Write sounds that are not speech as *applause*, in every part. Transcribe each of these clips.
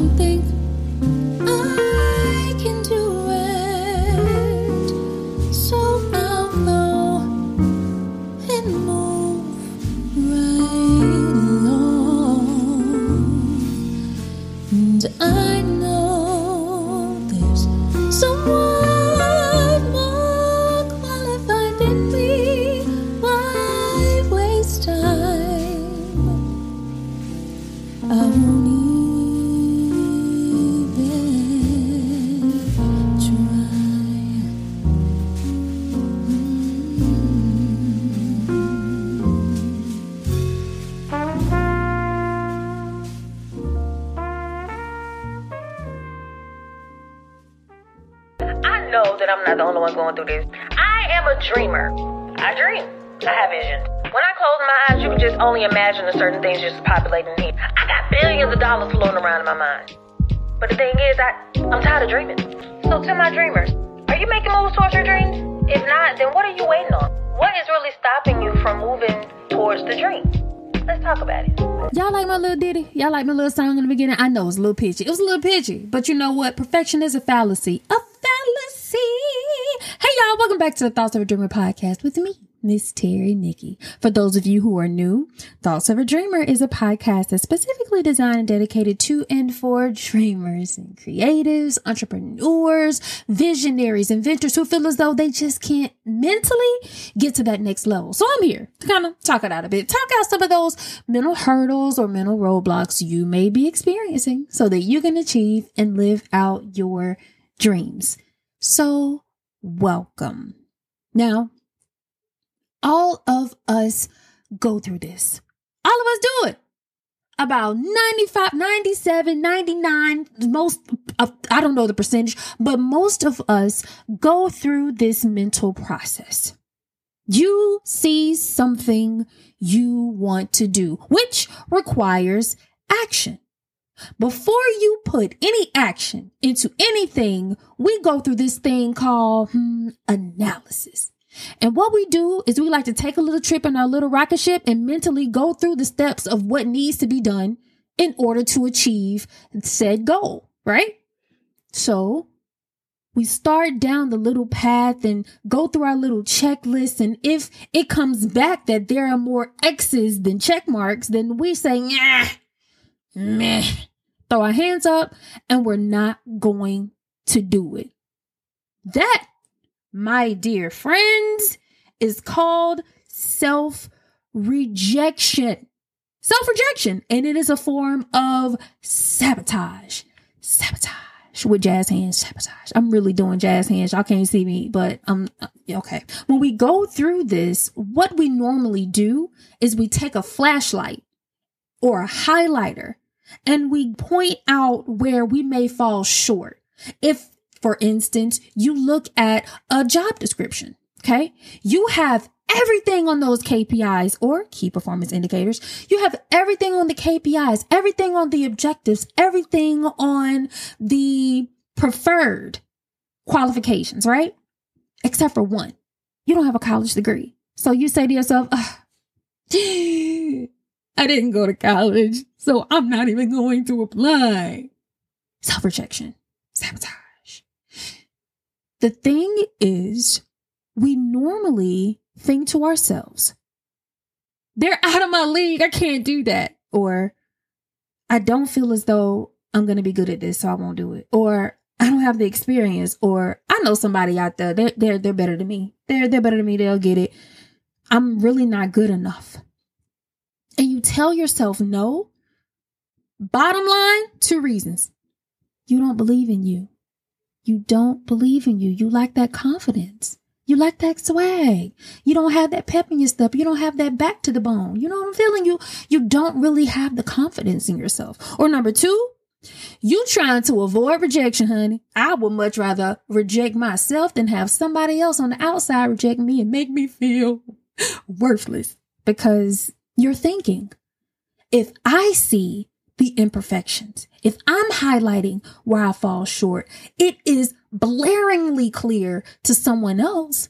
don't think going through this. I am a dreamer. I dream. I have visions. When I close my eyes, you can just only imagine the certain things just populating here. I got billions of dollars floating around in my mind. But the thing is, I, I'm tired of dreaming. So to my dreamers, are you making moves towards your dreams? If not, then what are you waiting on? What is really stopping you from moving towards the dream? Let's talk about it. Y'all like my little ditty? Y'all like my little song in the beginning? I know it's a little pitchy. It was a little pitchy, but you know what? Perfection is a fallacy. A y'all, welcome back to the Thoughts of a Dreamer podcast with me, Miss Terry Nikki. For those of you who are new, Thoughts of a Dreamer is a podcast that's specifically designed and dedicated to and for dreamers and creatives, entrepreneurs, visionaries, inventors who feel as though they just can't mentally get to that next level. So I'm here to kind of talk it out a bit, talk out some of those mental hurdles or mental roadblocks you may be experiencing so that you can achieve and live out your dreams. So welcome. Now, all of us go through this. All of us do it. About 95, 97, 99, most I don't know the percentage, but most of us go through this mental process. You see something you want to do, which requires action. Before you put any action into anything, we go through this thing called hmm, analysis. And what we do is we like to take a little trip in our little rocket ship and mentally go through the steps of what needs to be done in order to achieve said goal, right? So we start down the little path and go through our little checklist. And if it comes back that there are more X's than check marks, then we say, nah, meh, throw our hands up and we're not going to do it. That my dear friends, is called self rejection. Self rejection. And it is a form of sabotage. Sabotage with jazz hands. Sabotage. I'm really doing jazz hands. Y'all can't see me, but um, okay. When we go through this, what we normally do is we take a flashlight or a highlighter and we point out where we may fall short. If for instance, you look at a job description. Okay. You have everything on those KPIs or key performance indicators. You have everything on the KPIs, everything on the objectives, everything on the preferred qualifications, right? Except for one. You don't have a college degree. So you say to yourself, I didn't go to college, so I'm not even going to apply. Self rejection, sabotage. The thing is, we normally think to ourselves, they're out of my league. I can't do that. Or I don't feel as though I'm going to be good at this, so I won't do it. Or I don't have the experience. Or I know somebody out there. They're, they're, they're better than me. They're, they're better than me. They'll get it. I'm really not good enough. And you tell yourself no. Bottom line, two reasons. You don't believe in you. You don't believe in you. You lack that confidence. You lack that swag. You don't have that pep in your step. You don't have that back to the bone. You know what I'm feeling? You you don't really have the confidence in yourself. Or number two, you trying to avoid rejection, honey. I would much rather reject myself than have somebody else on the outside reject me and make me feel worthless because you're thinking, if I see the imperfections, if I'm highlighting where I fall short, it is blaringly clear to someone else.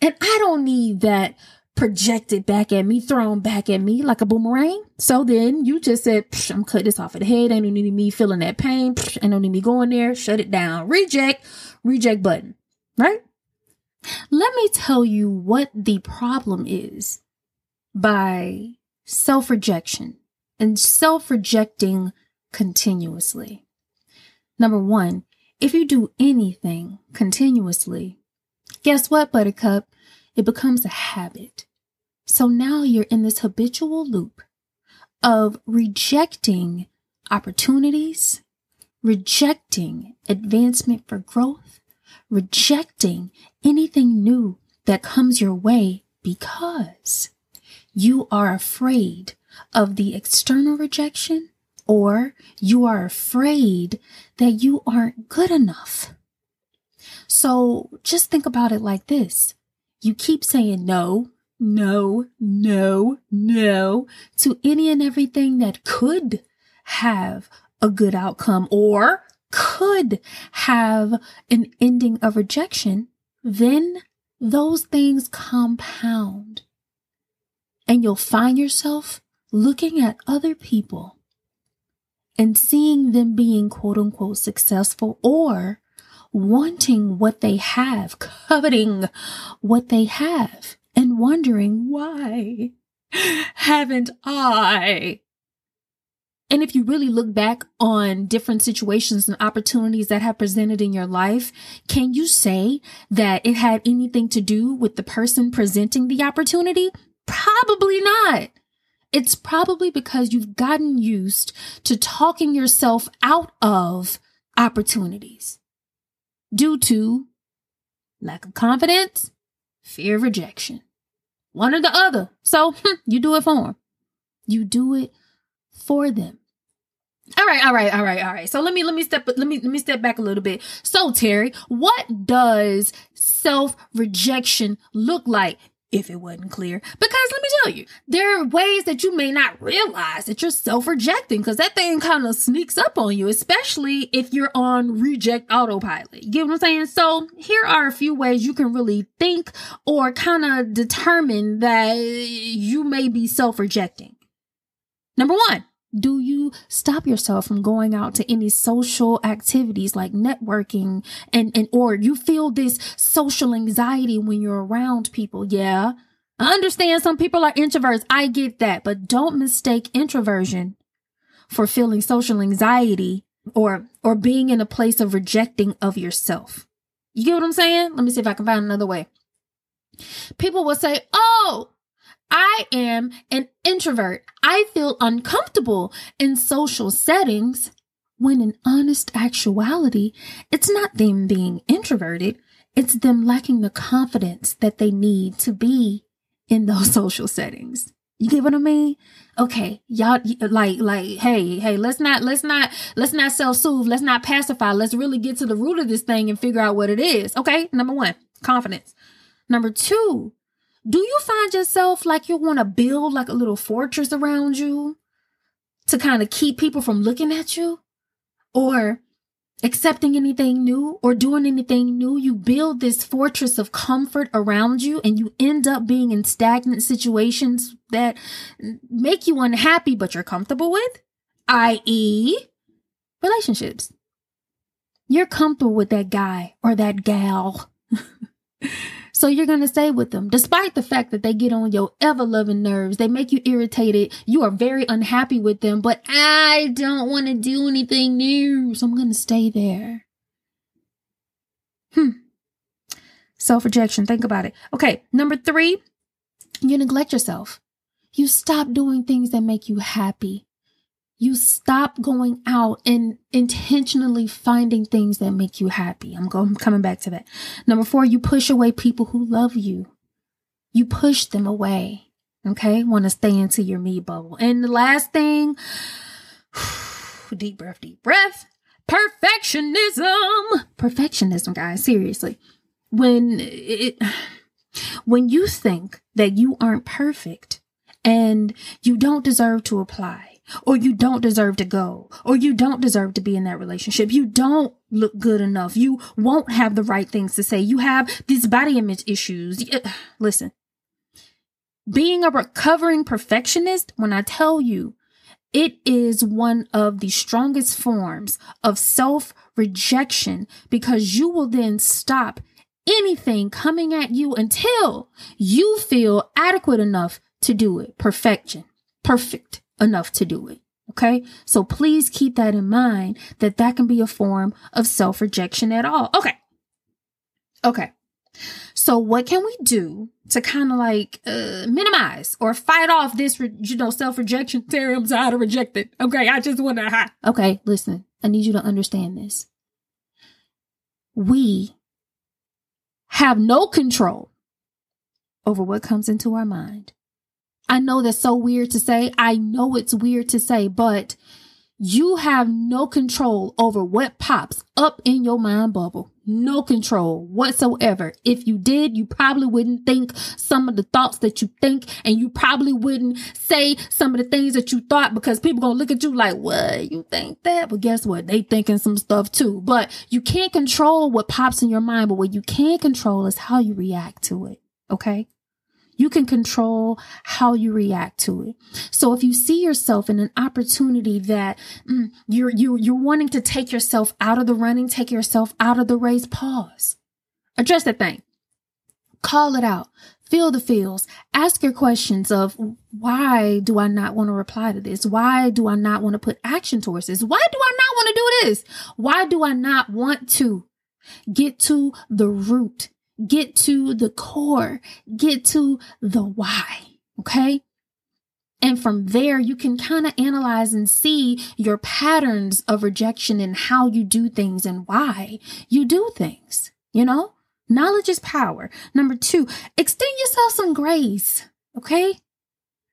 And I don't need that projected back at me, thrown back at me like a boomerang. So then you just said, I'm cutting this off of the head. Ain't no need me feeling that pain. Ain't no need me going there. Shut it down. Reject, reject button, right? Let me tell you what the problem is by self rejection and self rejecting continuously. Number one, if you do anything continuously, guess what, Buttercup? It becomes a habit. So now you're in this habitual loop of rejecting opportunities, rejecting advancement for growth, rejecting anything new that comes your way because you are afraid of the external rejection or you are afraid that you aren't good enough. So just think about it like this. You keep saying no, no, no, no to any and everything that could have a good outcome or could have an ending of rejection, then those things compound. And you'll find yourself looking at other people and seeing them being quote unquote successful or wanting what they have, *laughs* coveting what they have, and wondering why haven't I? And if you really look back on different situations and opportunities that have presented in your life, can you say that it had anything to do with the person presenting the opportunity? Probably not. It's probably because you've gotten used to talking yourself out of opportunities due to lack of confidence, fear of rejection, one or the other. So hmm, you do it for them. You do it for them. All right, all right, all right, all right. So let me let me step let me let me step back a little bit. So Terry, what does self-rejection look like if it wasn't clear. Because let me tell you, there are ways that you may not realize that you're self rejecting because that thing kind of sneaks up on you, especially if you're on reject autopilot. You get what I'm saying? So here are a few ways you can really think or kind of determine that you may be self rejecting. Number one, do you stop yourself from going out to any social activities like networking and, and or you feel this social anxiety when you're around people? Yeah. I understand some people are introverts. I get that, but don't mistake introversion for feeling social anxiety or or being in a place of rejecting of yourself. You get what I'm saying? Let me see if I can find another way. People will say, "Oh, I am an introvert. I feel uncomfortable in social settings. When in honest actuality, it's not them being introverted. It's them lacking the confidence that they need to be in those *laughs* social settings. You get what I mean? Okay, y'all like like hey, hey, let's not let's not let's not self-soothe, let's not pacify. Let's really get to the root of this thing and figure out what it is. Okay? Number 1, confidence. Number 2, do you find yourself like you want to build like a little fortress around you to kind of keep people from looking at you or accepting anything new or doing anything new? You build this fortress of comfort around you and you end up being in stagnant situations that make you unhappy, but you're comfortable with, i.e., relationships. You're comfortable with that guy or that gal. *laughs* So you're going to stay with them despite the fact that they get on your ever loving nerves. They make you irritated. You are very unhappy with them, but I don't want to do anything new. So I'm going to stay there. Hmm. Self rejection. Think about it. Okay. Number three, you neglect yourself. You stop doing things that make you happy you stop going out and intentionally finding things that make you happy. I'm going I'm coming back to that. Number 4, you push away people who love you. You push them away. Okay? Want to stay into your me bubble. And the last thing, *sighs* deep breath, deep breath. Perfectionism. Perfectionism, guys, seriously. When it when you think that you aren't perfect and you don't deserve to apply or you don't deserve to go, or you don't deserve to be in that relationship. You don't look good enough. You won't have the right things to say. You have these body image issues. Uh, listen, being a recovering perfectionist, when I tell you, it is one of the strongest forms of self rejection because you will then stop anything coming at you until you feel adequate enough to do it. Perfection, perfect enough to do it. Okay. So please keep that in mind that that can be a form of self rejection at all. Okay. Okay. So what can we do to kind of like uh, minimize or fight off this, re- you know, self rejection? *laughs* Terry, I'm tired of rejected. Okay, I just want to. Okay, listen. I need you to understand this. We have no control over what comes into our mind. I know that's so weird to say. I know it's weird to say, but you have no control over what pops up in your mind bubble. No control whatsoever. If you did, you probably wouldn't think some of the thoughts that you think, and you probably wouldn't say some of the things that you thought because people gonna look at you like, what, you think that? But guess what? They thinking some stuff too. But you can't control what pops in your mind, but what you can control is how you react to it. Okay? You can control how you react to it. So if you see yourself in an opportunity that mm, you're, you, you're wanting to take yourself out of the running, take yourself out of the race, pause. Address that thing. Call it out. Feel the feels. Ask your questions of why do I not want to reply to this? Why do I not want to put action towards this? Why do I not want to do this? Why do I not want to get to the root get to the core, get to the why. Okay. And from there, you can kind of analyze and see your patterns of rejection and how you do things and why you do things. You know, knowledge is power. Number two, extend yourself some grace. Okay.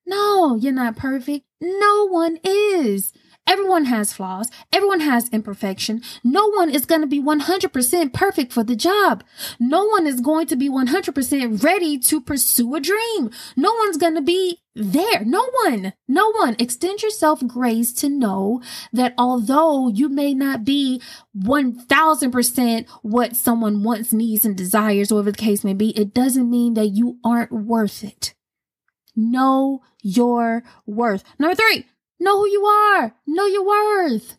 No, you're not perfect. No one is. Everyone has flaws. Everyone has imperfection. No one is going to be 100% perfect for the job. No one is going to be 100% ready to pursue a dream. No one's going to be there. No one, no one. Extend yourself grace to know that although you may not be 1000% what someone wants, needs, and desires, whatever the case may be, it doesn't mean that you aren't worth it. Know your worth. Number three, Know who you are. Know your worth.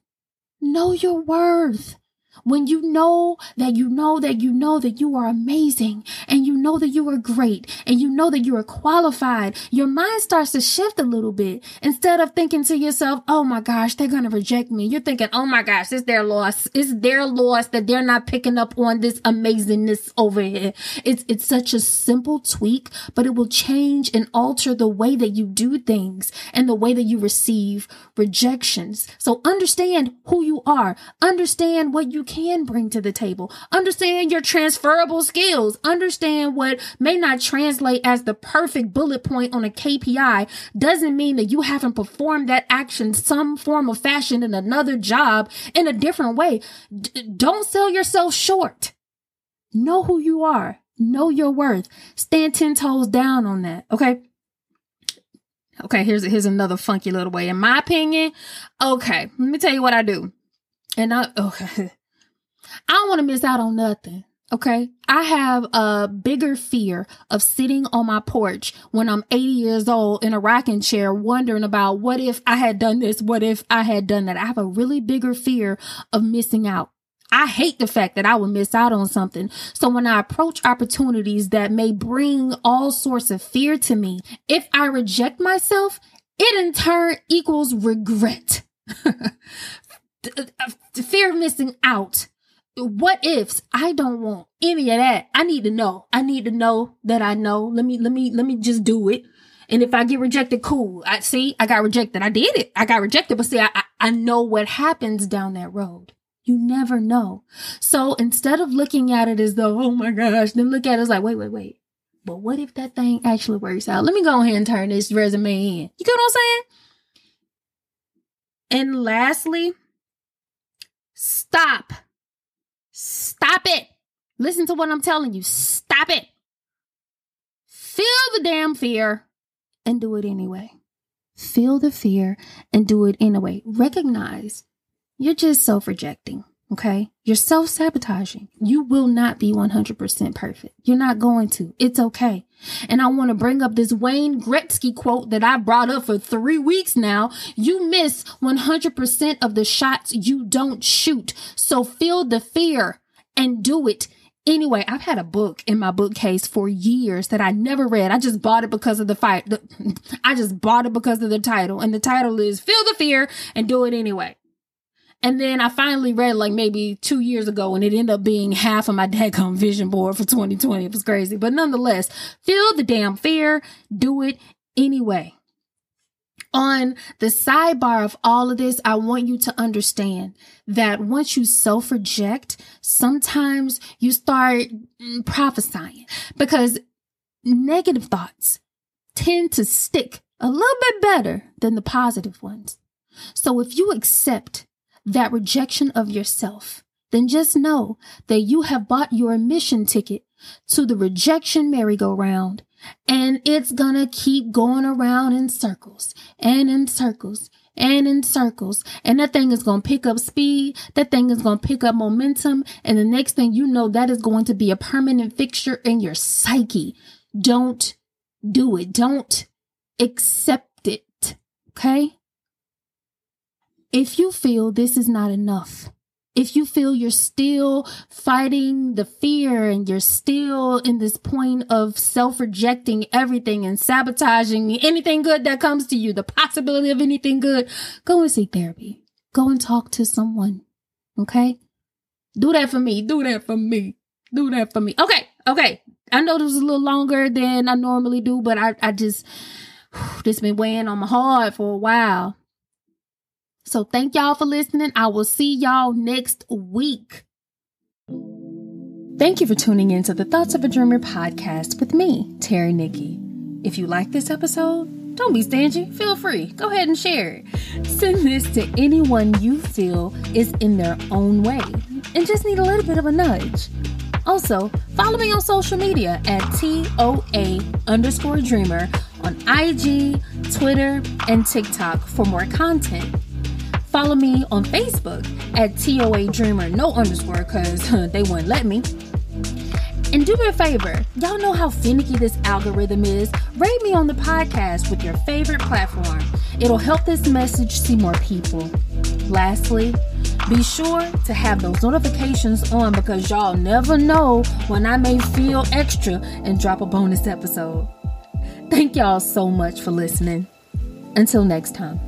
Know your worth. When you know that you know that you know that you are amazing and you know that you are great and you know that you are qualified, your mind starts to shift a little bit. Instead of thinking to yourself, oh my gosh, they're going to reject me. You're thinking, oh my gosh, it's their loss. It's their loss that they're not picking up on this amazingness over here. It's, it's such a simple tweak, but it will change and alter the way that you do things and the way that you receive rejections. So understand who you are. Understand what you can bring to the table. Understand your transferable skills. Understand what may not translate as the perfect bullet point on a KPI doesn't mean that you haven't performed that action some form of fashion in another job in a different way. D- don't sell yourself short. Know who you are. Know your worth. Stand 10 toes down on that. Okay. Okay, here's here's another funky little way. In my opinion, okay, let me tell you what I do. And I okay. *laughs* I don't want to miss out on nothing. Okay. I have a bigger fear of sitting on my porch when I'm 80 years old in a rocking chair, wondering about what if I had done this? What if I had done that? I have a really bigger fear of missing out. I hate the fact that I would miss out on something. So when I approach opportunities that may bring all sorts of fear to me, if I reject myself, it in turn equals regret. *laughs* The uh, uh, fear of missing out what ifs? I don't want any of that. I need to know. I need to know that i know. Let me let me let me just do it. And if i get rejected cool. I see i got rejected. I did it. I got rejected. But see i i know what happens down that road. You never know. So instead of looking at it as though oh my gosh then look at it as like wait wait wait. But what if that thing actually works out? Let me go ahead and turn this resume in. You get what i'm saying? And lastly stop Stop it. Listen to what I'm telling you. Stop it. Feel the damn fear and do it anyway. Feel the fear and do it anyway. Recognize you're just self rejecting. Okay. You're self sabotaging. You will not be 100% perfect. You're not going to. It's okay. And I want to bring up this Wayne Gretzky quote that I brought up for three weeks now. You miss 100% of the shots you don't shoot. So feel the fear and do it Anyway, I've had a book in my bookcase for years that I never read. I just bought it because of the fight. *laughs* I just bought it because of the title. And the title is Feel the Fear and Do It Anyway. And then I finally read like maybe two years ago and it ended up being half of my DAGCOM *laughs* vision board for 2020. It was crazy. But nonetheless, feel the damn fear. Do it anyway on the sidebar of all of this, I want you to understand that once you self reject, sometimes you start mm, prophesying because negative thoughts tend to stick a little bit better than the positive ones. So if you accept that rejection of yourself, then just know that you have bought your admission ticket to the rejection merry-go-round and it's gonna keep going around in circles and in circles and in circles. And that thing is to pick up speed. That thing is to pick up momentum. And the next thing you know, that is going to be a permanent fixture in your psyche. Don't do it. Don't accept it. Okay. If you feel this is not enough, if you feel you're still fighting the fear and you're still in this point of self rejecting everything and sabotaging anything good that comes to you, the possibility of anything good, go and seek therapy. Go and talk to someone. Okay? Do that for me. Do that for me. Do that for me. Okay. Okay. I know this was a little longer than I normally do, but I, I just, *sighs* this been weighing on my heart for a while. So thank y'all for listening. I will see y'all next week. Thank you for tuning in to the Thoughts of a Dreamer podcast with me, Terry Nikki. If you like this episode, don't be stingy. Feel free. Go ahead and share it. Send this to anyone you feel is in their own way and just need a little bit of a nudge. Also, follow me on social media at TOA underscore dreamer on IG, Twitter, and TikTok for more content. Follow me on Facebook at TOA Dreamer, no underscore, because they wouldn't let me. And do me a favor, y'all know how finicky this algorithm is. Rate me on the podcast with your favorite platform. It'll help this message see more people. Lastly, be sure to have those notifications on because y'all never know when I may feel extra and drop a bonus episode. Thank y'all so much for listening. Until next time.